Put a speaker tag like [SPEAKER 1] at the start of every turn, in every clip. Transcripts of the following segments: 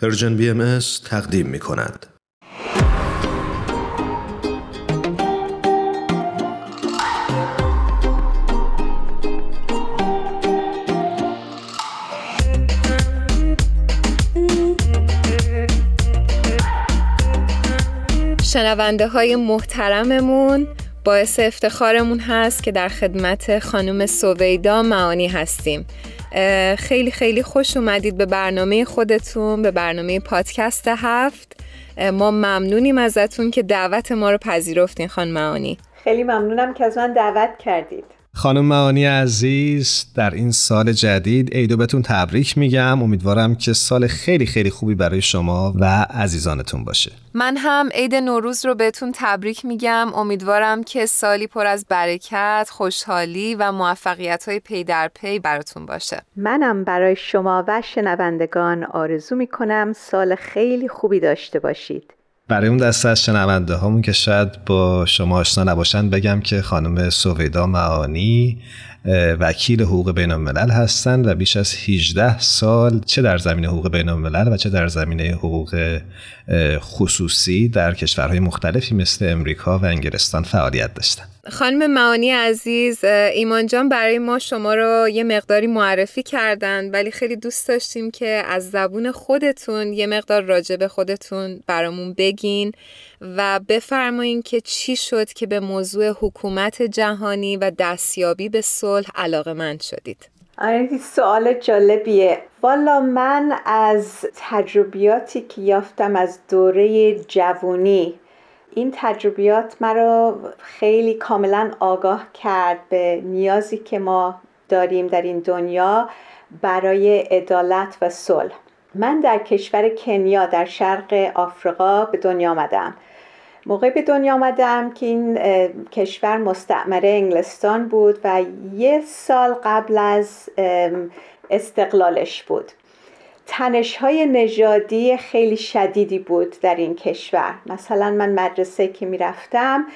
[SPEAKER 1] پرژن بی ام تقدیم می کند.
[SPEAKER 2] شنونده های محترممون باعث افتخارمون هست که در خدمت خانم سویدا معانی هستیم. خیلی خیلی خوش اومدید به برنامه خودتون به برنامه پادکست هفت. ما ممنونیم ازتون که دعوت ما رو پذیرفتین خانم معانی.
[SPEAKER 3] خیلی ممنونم که از من دعوت کردید.
[SPEAKER 4] خانم معانی عزیز در این سال جدید عیدو بهتون تبریک میگم. امیدوارم که سال خیلی خیلی خوبی برای شما و عزیزانتون باشه.
[SPEAKER 2] من هم عید نوروز رو بهتون تبریک میگم. امیدوارم که سالی پر از برکت خوشحالی و موفقیت های پی در پی براتون باشه.
[SPEAKER 3] منم برای شما و شنوندگان آرزو می‌کنم سال خیلی خوبی داشته باشید.
[SPEAKER 4] برای اون دسته از شنونده هامون که شاید با شما آشنا نباشن بگم که خانم سویدا معانی وکیل حقوق بین الملل هستند و بیش از 18 سال چه در زمینه حقوق بین الملل و چه در زمینه حقوق خصوصی در کشورهای مختلفی مثل امریکا و انگلستان فعالیت داشتند.
[SPEAKER 2] خانم معانی عزیز ایمان جان برای ما شما رو یه مقداری معرفی کردن ولی خیلی دوست داشتیم که از زبون خودتون یه مقدار راجع به خودتون برامون بگین و بفرمایین که چی شد که به موضوع حکومت جهانی و دستیابی به صلح علاقه مند شدید.
[SPEAKER 3] آره سوال جالبیه. والا من از تجربیاتی که یافتم از دوره جوانی این تجربیات مرا خیلی کاملا آگاه کرد به نیازی که ما داریم در این دنیا برای عدالت و صلح. من در کشور کنیا در شرق آفریقا به دنیا آمدم. موقع به دنیا آمدم که این کشور مستعمره انگلستان بود و یه سال قبل از استقلالش بود. تنش های نژادی خیلی شدیدی بود در این کشور. مثلا من مدرسه که می‌رفتم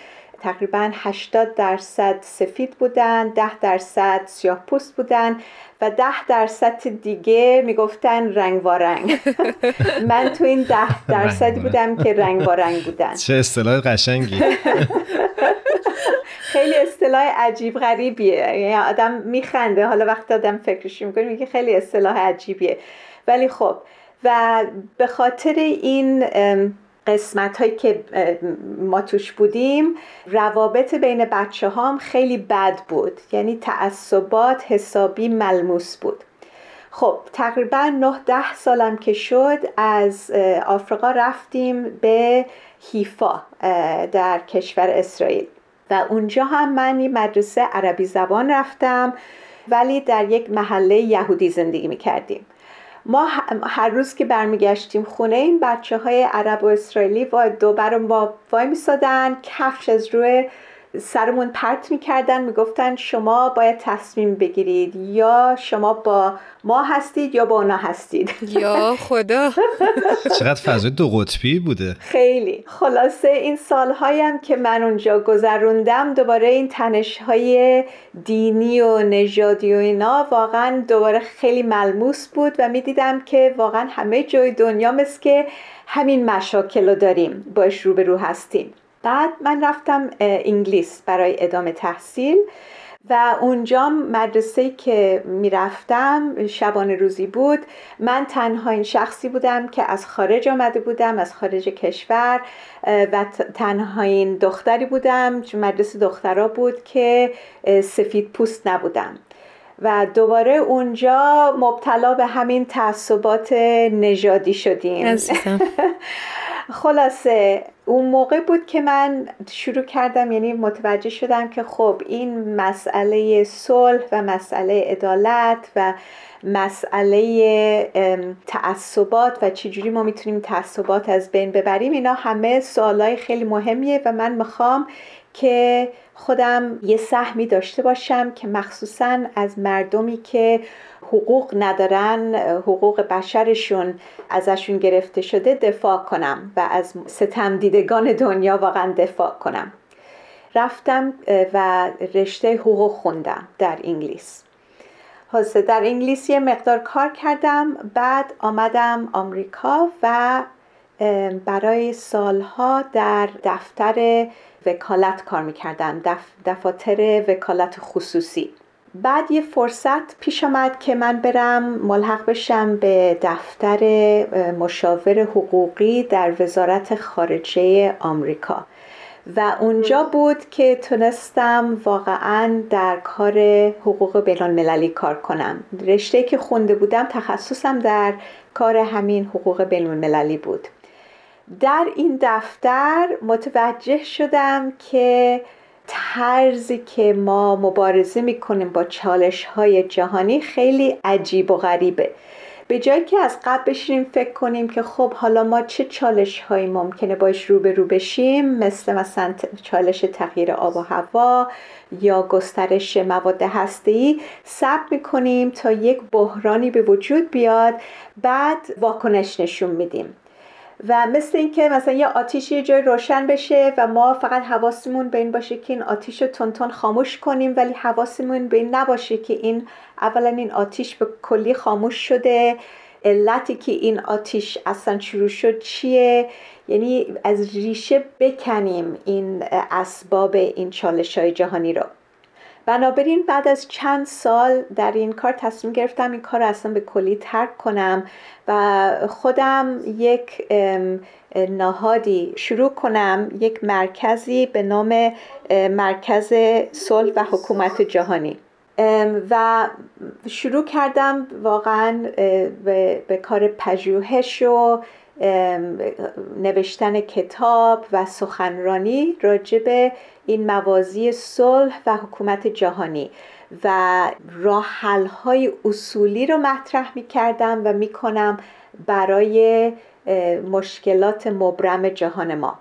[SPEAKER 3] تقریبا 80 درصد سفید بودن 10 درصد سیاه پوست بودن و 10 درصد دیگه می‌گفتن رنگ و رنگ. من تو این 10 درصدی بودم که رنگ و رنگ بودن.
[SPEAKER 4] چه اصطلاح قشنگی.
[SPEAKER 3] خیلی اصطلاح عجیب غریبیه. یعنی آدم میخنده حالا وقتی آدم فکرش می‌کنه میگه خیلی اصطلاح عجیبیه. ولی خب و به خاطر این قسمت هایی که ما توش بودیم روابط بین بچه هم خیلی بد بود. یعنی تعصبات حسابی ملموس بود. خب تقریبا 9 ده سالم که شد از آفریقا رفتیم به هیفا در کشور اسرائیل. و اونجا هم من یه مدرسه عربی زبان رفتم ولی در یک محله یهودی زندگی می کردیم ما هر روز که برمیگشتیم خونه این بچه های عرب و اسرائیلی و دو برم با وای میسادن کفش از روی سرمون پرت می‌کردن می‌گفتن شما باید تصمیم بگیرید. یا شما با ما هستید یا با اونا هستید.
[SPEAKER 2] یا خدا.
[SPEAKER 4] چقدر فضای دو قطبی بوده.
[SPEAKER 3] خیلی. خلاصه این سالهایم که من اونجا گذروندم دوباره این تنش های دینی و نژادی و اینا واقعا دوباره خیلی ملموس بود و می‌دیدم که واقعا همه جای دنیا مثل که همین مشاکل رو داریم. باش روبرو هستیم. بعد من رفتم انگلیس برای ادامه تحصیل و اونجا مدرسه که می‌رفتم شبانه روزی بود. من تنها این شخصی بودم که از خارج آمده بودم از خارج کشور و تنها این دختری بودم چون مدرسه دخترها بود که سفید پوست نبودم. و دوباره اونجا مبتلا به همین تعصبات نژادی شدیم. خلاصه اون موقع بود که من شروع کردم یعنی متوجه شدم که خب این مسئله صلح و مسئله عدالت و مسئله تعصبات و چجوری ما می‌تونیم تعصبات از بین ببریم اینا همه سوالای خیلی مهمیه و من می‌خوام که خودم یه سهمی داشته باشم که مخصوصا از مردمی که حقوق ندارن حقوق بشرشون ازشون گرفته شده دفاع کنم و از ستم دیدگان دنیا واقعا دفاع کنم. رفتم و رشته حقوق خوندم در انگلیس. حسه در انگلیسی مقدار کار کردم بعد آمدم آمریکا و برای سالها در دفتر وکالت کار می‌کردم دف... دفاتر وکالت خصوصی. بعد یه فرصت پیش آمد که من برم ملحق بشم به دفتر مشاور حقوقی در وزارت خارجه آمریکا. و اونجا بود که تونستم واقعا در کار حقوق بین المللی کار کنم. رشته که خونده بودم تخصصم در کار همین حقوق بین المللی بود. در این دفتر متوجه شدم که طرزی که ما مبارزه می‌کنیم با چالش های جهانی خیلی عجیب و غریبه. به جایی که از قبل بشینیم فکر کنیم که خب حالا ما چه چالش هایی ممکنه باش رو به رو بشیم مثل مثلا چالش تغییر آب و هوا یا گسترش مواد هسته‌ای صبر می‌کنیم تا یک بحرانی به وجود بیاد بعد واکنش نشون میدیم. و مثل اینکه مثلا یه آتیش یه جای روشن بشه و ما فقط حواسمون به این باشه که این آتیش رو تون خاموش کنیم ولی حواسمون به این نباشه که این اولا این آتیش به کلی خاموش شده علتی که این آتیش اصلا شروع شد چیه؟ یعنی از ریشه بکنیم این اسباب این چالش های جهانی رو. بنابراین بعد از چند سال در این کار تصمیم گرفتم این کار اصلا به کلی ترک کنم و خودم یک نهادی شروع کنم یک مرکزی به نام مرکز صلح و حکومت جهانی. و شروع کردم واقعا به, کار پژوهش و نوشتن کتاب و سخنرانی راجع این موازی صلح و حکومت جهانی و راه های اصولی رو مطرح می کردم و می کنم برای مشکلات مبرم جهان ما.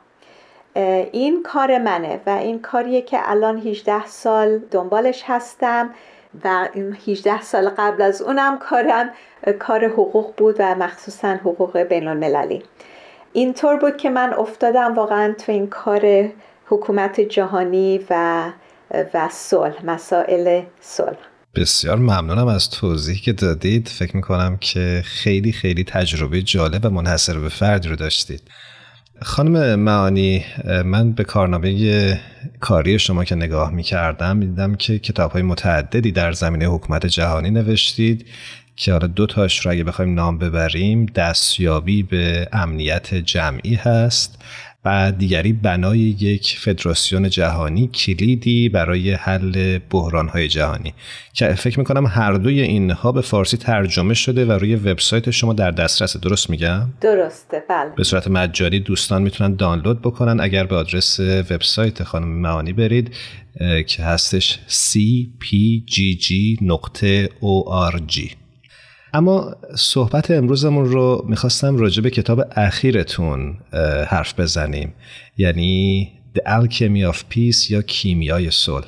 [SPEAKER 3] این کار منه و این کاریه که الان 18 سال دنبالش هستم. و این 18 سال قبل از اونم کارم کار حقوق بود و مخصوصا حقوق بین المللی اینطور بود که من افتادم واقعا تو این کار حکومت جهانی و و صلح مسائل صلح.
[SPEAKER 4] بسیار ممنونم از توضیحی که دادید. فکر می‌کنم که خیلی خیلی تجربه جالب و منحصر به فرد رو داشتید. خانم معانی من به کارنامه کاری شما که نگاه می کردم دیدم که کتاب های متعددی در زمینه حکومت جهانی نوشتید که حالا دو تاش رو اگه بخوایم نام ببریم دستیابی به امنیت جمعی هست. و دیگری بنای یک فدراسیون جهانی کلیدی برای حل بحرانهای جهانی. که فکر می‌کنم هر دوی اینها به فارسی ترجمه شده و روی وبسایت شما در دسترس. درست میگم؟
[SPEAKER 3] درسته بله. به
[SPEAKER 4] صورت مجانی دوستان می‌تونن دانلود بکنن. اگر به آدرس وبسایت خانم معانی برید که هستش cpgg.org اما صحبت امروزمون رو می‌خواستم راجع به کتاب اخیرتون حرف بزنیم. یعنی The Alchemy of Peace یا کیمیای صلح.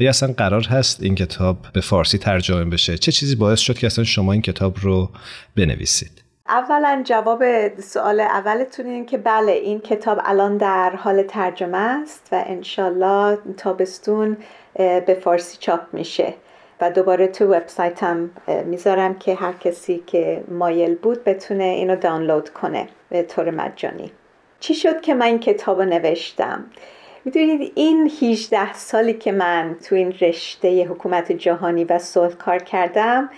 [SPEAKER 4] آیا اصلا قرار هست این کتاب به فارسی ترجمه بشه؟ چه چیزی باعث شد که اصلا شما این کتاب رو بنویسید؟
[SPEAKER 3] اولا جواب سوال اولتون این که بله این کتاب الان در حال ترجمه است و انشالله تابستون به فارسی چاپ میشه. و دوباره تو وبسایتم می‌ذارم که هر کسی که مایل بود بتونه اینو دانلود کنه به طور مجانی. چی شد که من این کتاب رو نوشتم؟ می‌دونید این 18 سالی که من تو این رشته حکومت جهانی و صلح کار کردم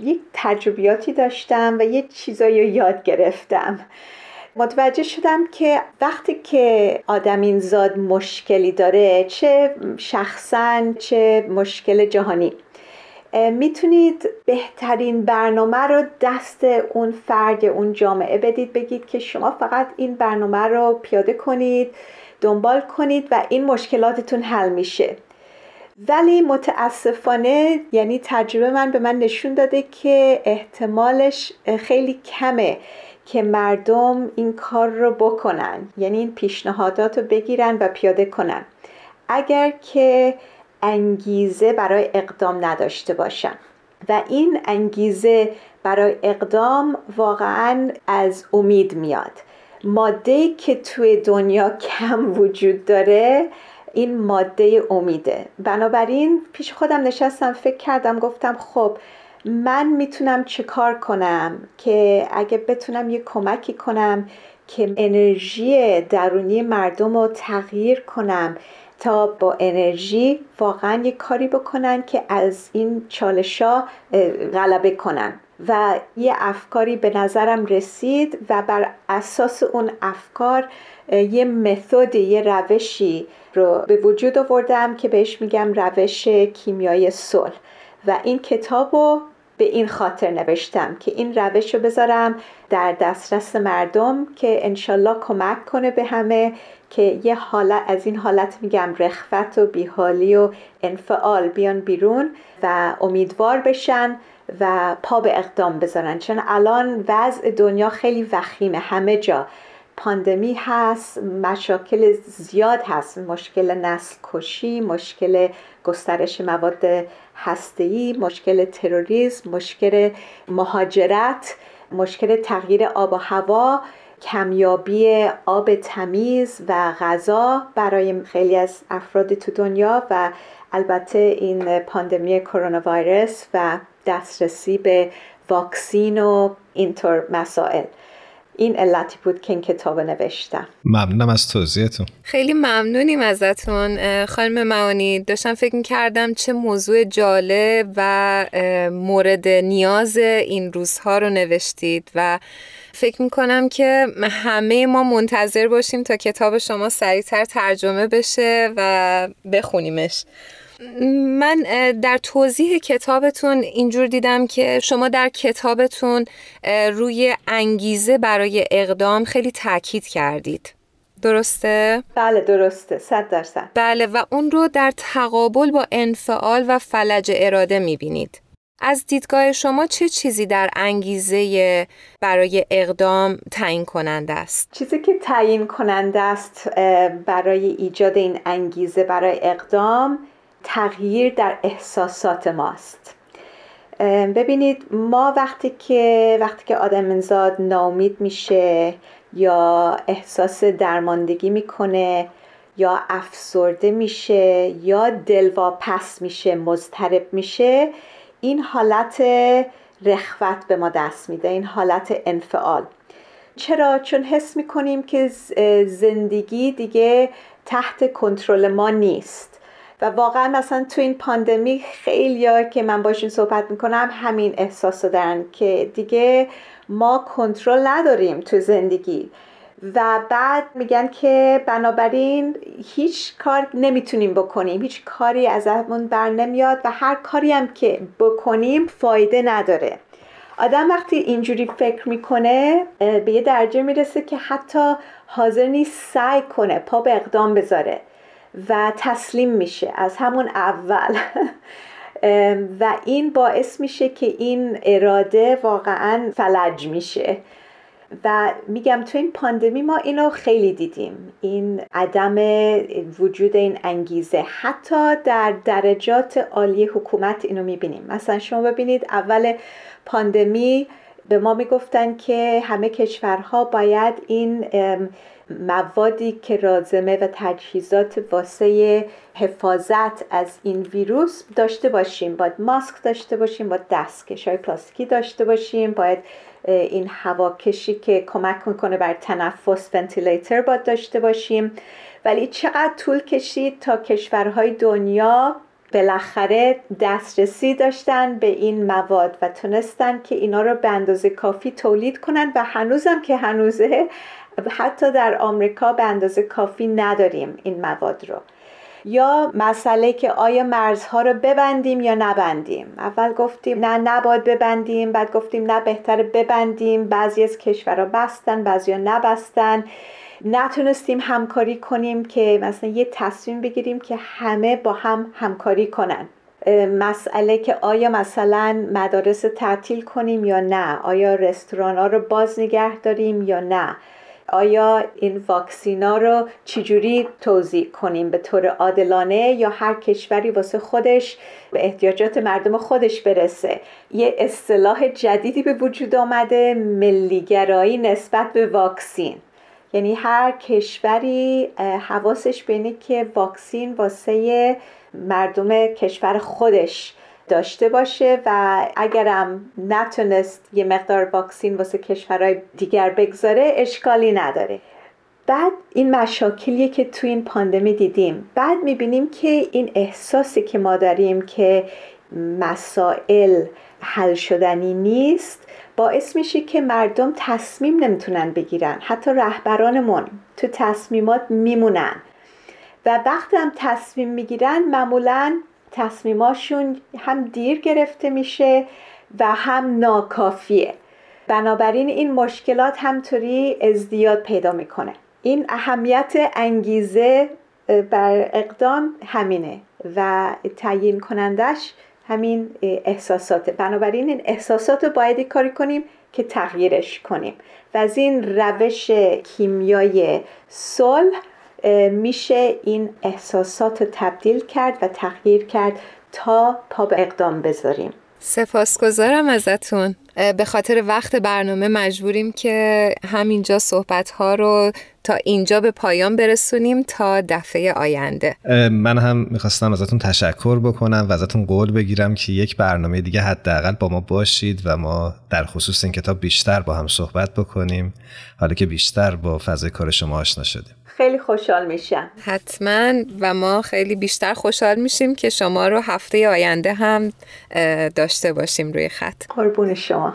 [SPEAKER 3] یک تجربیاتی داشتم و یه چیزایی رو یاد گرفتم. متوجه شدم که وقتی که آدمین زاد مشکلی داره چه شخصا چه مشکل جهانی. می‌تونید بهترین برنامه رو دست اون فرد اون جامعه بدید. بگید که شما فقط این برنامه رو پیاده کنید دنبال کنید و این مشکلاتتون حل میشه. ولی متاسفانه یعنی تجربه من به من نشون داده که احتمالش خیلی کمه که مردم این کار رو بکنن. یعنی این پیشنهادات رو بگیرن و پیاده کنن. اگر که انگیزه برای اقدام نداشته باشن و این انگیزه برای اقدام واقعا از امید میاد. ماده که توی دنیا کم وجود داره این ماده امیده. بنابراین پیش خودم نشستم فکر کردم گفتم خب من می‌تونم چه کار کنم که اگه بتونم یه کمکی کنم که انرژی درونی مردم رو تغییر کنم تا با انرژی واقعا یه کاری بکنن که از این چالشا غلبه کنن. و یه افکاری به نظرم رسید و بر اساس اون افکار یه متد یه روشی رو به وجود آوردم که بهش میگم روش کیمیای صلح. و این کتاب رو به این خاطر نوشتم که این روش رو بذارم در دسترس مردم که انشالله کمک کنه به همه که یه حالت از این حالت میگم رخوت و بیحالی و انفعال بیان بیرون و امیدوار بشن و پا به اقدام بذارن. چون الان وضع دنیا خیلی وخیمه همه جا. پاندمی هست مشاکل زیاد هست مشکل نسل کشی مشکل گسترش مواد هسته‌ای مشکل تروریسم مشکل مهاجرت مشکل تغییر آب و هوا کمیابی آب تمیز و غذا برای خیلی از افراد تو دنیا و البته این پاندمی کرونا ویروس و دسترسی به واکسین و اینطور مسائل. این علتی بود که این کتاب نوشتم.
[SPEAKER 4] ممنونم از توضیحتون.
[SPEAKER 2] خیلی ممنونیم ازتون. خانم معانی داشتم فکر کردم چه موضوع جالب و مورد نیاز این روزها رو نوشتید و فکر می‌کنم که همه ما منتظر باشیم تا کتاب شما سریعتر ترجمه بشه و بخونیمش. من در توضیح کتابتون اینجور دیدم که شما در کتابتون روی انگیزه برای اقدام خیلی تاکید کردید درسته؟
[SPEAKER 3] بله درسته صد درصد
[SPEAKER 2] بله و اون رو در تقابل با انفعال و فلج اراده می‌بینید از دیدگاه شما چه چیزی در انگیزه برای اقدام تعیین کننده است؟
[SPEAKER 3] چیزی که تعیین کننده است برای ایجاد این انگیزه برای اقدام تغییر در احساسات ماست. ببینید ما وقتی که وقتی که آدم انزاد ناامید میشه یا احساس درماندگی می‌کنه یا افسرده میشه یا دلواپس میشه مضطرب میشه این حالت رخوت به ما دست میده این حالت انفعال. چرا؟ چون حس می‌کنیم که زندگی دیگه تحت کنترل ما نیست. و واقعا مثلا تو این پاندمی خیلی ها که من باشین صحبت می‌کنم همین احساس دارن که دیگه ما کنترل نداریم تو زندگی و بعد میگن که بنابراین هیچ کار نمی‌تونیم بکنیم هیچ کاری از ازمون بر نمیاد و هر کاری هم که بکنیم فایده نداره. آدم وقتی اینجوری فکر می‌کنه به یه درجه می‌رسه که حتی حاضر نیست سعی کنه پا به اقدام بذاره. و تسلیم میشه از همون اول. و این باعث میشه که این اراده واقعا فلج میشه. و میگم تو این پاندمی ما اینو خیلی دیدیم. این عدم وجود این انگیزه. حتی در درجات عالی حکومت اینو می‌بینیم. مثلا شما ببینید اول پاندمی به ما می‌گفتن که همه کشورها باید این موادی که رازمه و تجهیزات واسه حفاظت از این ویروس داشته باشیم. باید ماسک داشته باشیم باید دستکش های پلاستیکی داشته باشیم باید این هواکشی که کمک می‌کنه بر تنفس ونتیلیتر باید داشته باشیم. ولی چقدر طول کشید تا کشورهای دنیا بالاخره دسترسی داشتن به این مواد و تونستن که اینا رو به اندازه کافی تولید کنن و هنوزم که هنوزه حتی در آمریکا به اندازه کافی نداریم این مواد رو. یا مسئله که آیا مرزها رو ببندیم یا نبندیم. اول گفتیم نه نباید ببندیم بعد گفتیم نه بهتر ببندیم. بعضی از کشورها بستن بعضی ها نبستن. نتونستیم همکاری کنیم که مثلا یه تصمیم بگیریم که همه با هم همکاری کنن. مسئله که آیا مثلا مدارس تعطیل کنیم یا نه. آیا رستوران ها رو باز نگه داریم یا نه. آیا این واکسینا رو چجوری توضیح کنیم؟ به طور عادلانه یا هر کشوری واسه خودش به احتیاجات مردم خودش برسه؟ یه اصطلاح جدیدی به وجود آمده ملیگرایی نسبت به واکسین. یعنی هر کشوری حواسش بینه که واکسین واسه مردم کشور خودش داشته باشه و اگرم نتونست یه مقدار واکسین واسه کشورهای دیگر بگذاره اشکالی نداره. بعد این مشاکلیه که تو این پاندمی دیدیم. بعد می‌بینیم که این احساسی که ما داریم که مسائل حل شدنی نیست باعث میشه که مردم تصمیم نمی‌تونن بگیرن. حتی رهبرانمون تو تصمیمات میمونن. و وقتی هم تصمیم می‌گیرن معمولا تصمیماشون هم دیر گرفته میشه و هم ناکافیه. بنابراین این مشکلات همطوری ازدیاد پیدا می‌کنه. این اهمیت انگیزه بر اقدام همینه و تعیین کنندش همین احساسات بنابراین این احساسات رو باید کاری کنیم که تغییرش کنیم. و از این روش کیمیای صلح میشه این احساسات رو تبدیل کرد و تغییر کرد تا پا به اقدام بذاریم.
[SPEAKER 2] سپاسگزارم ازتون. به خاطر وقت برنامه مجبوریم که همینجا صحبت ها رو تا اینجا به پایان برسونیم تا دفعه آینده.
[SPEAKER 4] من هم می‌خواستم ازتون تشکر بکنم و ازتون قول بگیرم که یک برنامه دیگه حداقل با ما باشید و ما در خصوص این کتاب بیشتر با هم صحبت بکنیم. حالا که بیشتر با فضای کار شما آشنا شدیم.
[SPEAKER 3] خیلی خوشحال میشم.
[SPEAKER 2] حتما و ما خیلی بیشتر خوشحال میشیم که شما رو هفته آینده هم داشته باشیم روی خط.
[SPEAKER 3] قربون شما.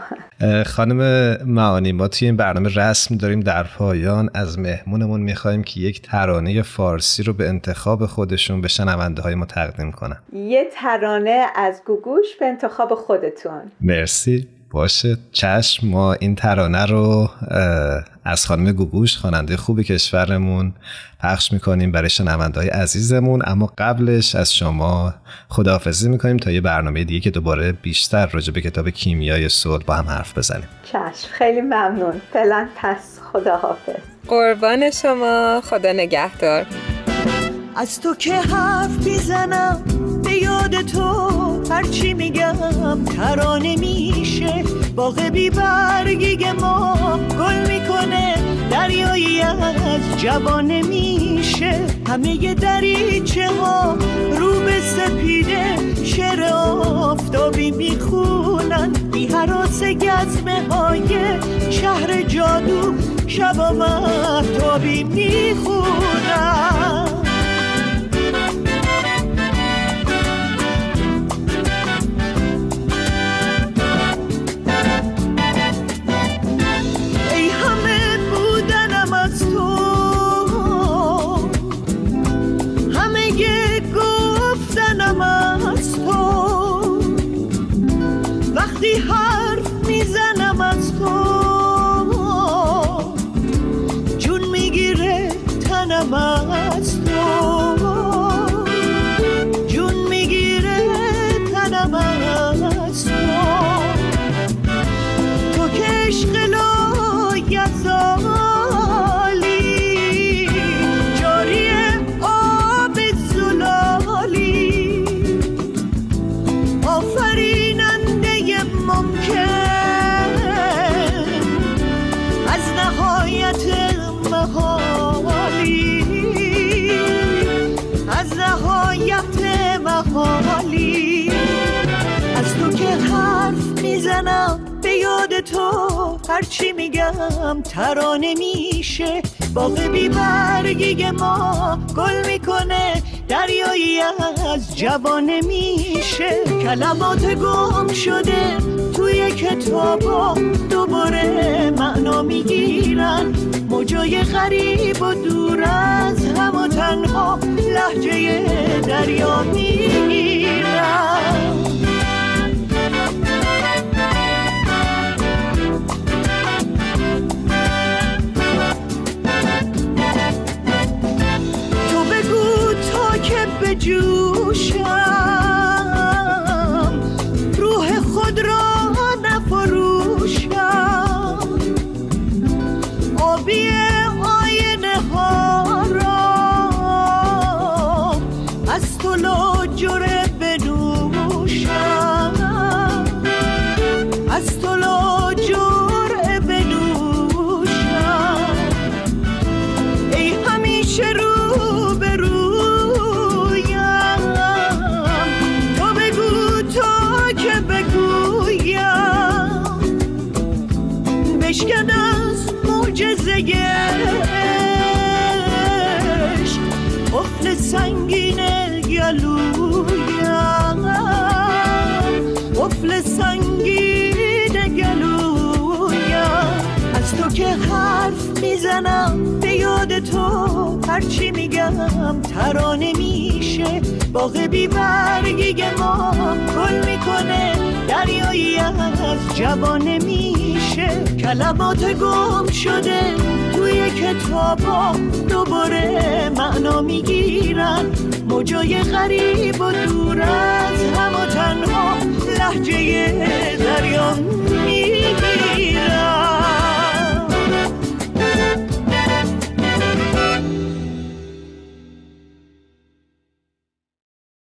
[SPEAKER 4] خانم معانی ما توی این برنامه رسم داریم در پایان از مهمونمون می‌خوایم که یک ترانه فارسی رو به انتخاب خودشون به شنونده های ما تقدیم کنن.
[SPEAKER 3] یه ترانه از گوگوش به انتخاب خودتون.
[SPEAKER 4] مرسی. باشه. چشم ما این ترانه رو از خانم گوگوش خواننده خوب کشورمون پخش می‌کنیم برای شنونده های عزیزمون. اما قبلش از شما خداحافظی می‌کنیم تا یه برنامه دیگه که دوباره بیشتر راجع به کتاب کیمیای صلح با هم حرف بزنیم.
[SPEAKER 3] چشم. خیلی ممنون. فعلا پس خداحافظ.
[SPEAKER 2] قربان شما. خدا نگهدار.
[SPEAKER 5] از تو که حرف می‌زنم به یاد تو هرچی میگم؟ ترانه میشه. باغ بی برگی ما گل می‌کنه. دریایی از جوانه میشه. همه دریچه ها رو به سپیده. شعر آفتابی می‌خونن. بی حراس گزمه های شهر جادو. شبا محتابی می‌خونن. تو هرچی میگم ترانه میشه. باغ بی برگی ما گل می‌کنه دریایی از جوانه میشه. کلمات گم شده توی کتابا دوباره معنا می‌گیرن. موجای غریب و دور از هم و تنها لحجه دریا می‌گیرن. you shine. که حرف می‌زنم به یاد تو هرچی میگم ترانه میشه. باغ بی بیبرگی ما گل می‌کنه دریایی از جوانه میشه. کلمات گم شده توی کتابا دوباره معنا می‌گیرن. مجای غریب و دور از هم و تنها لحجه دریا میشه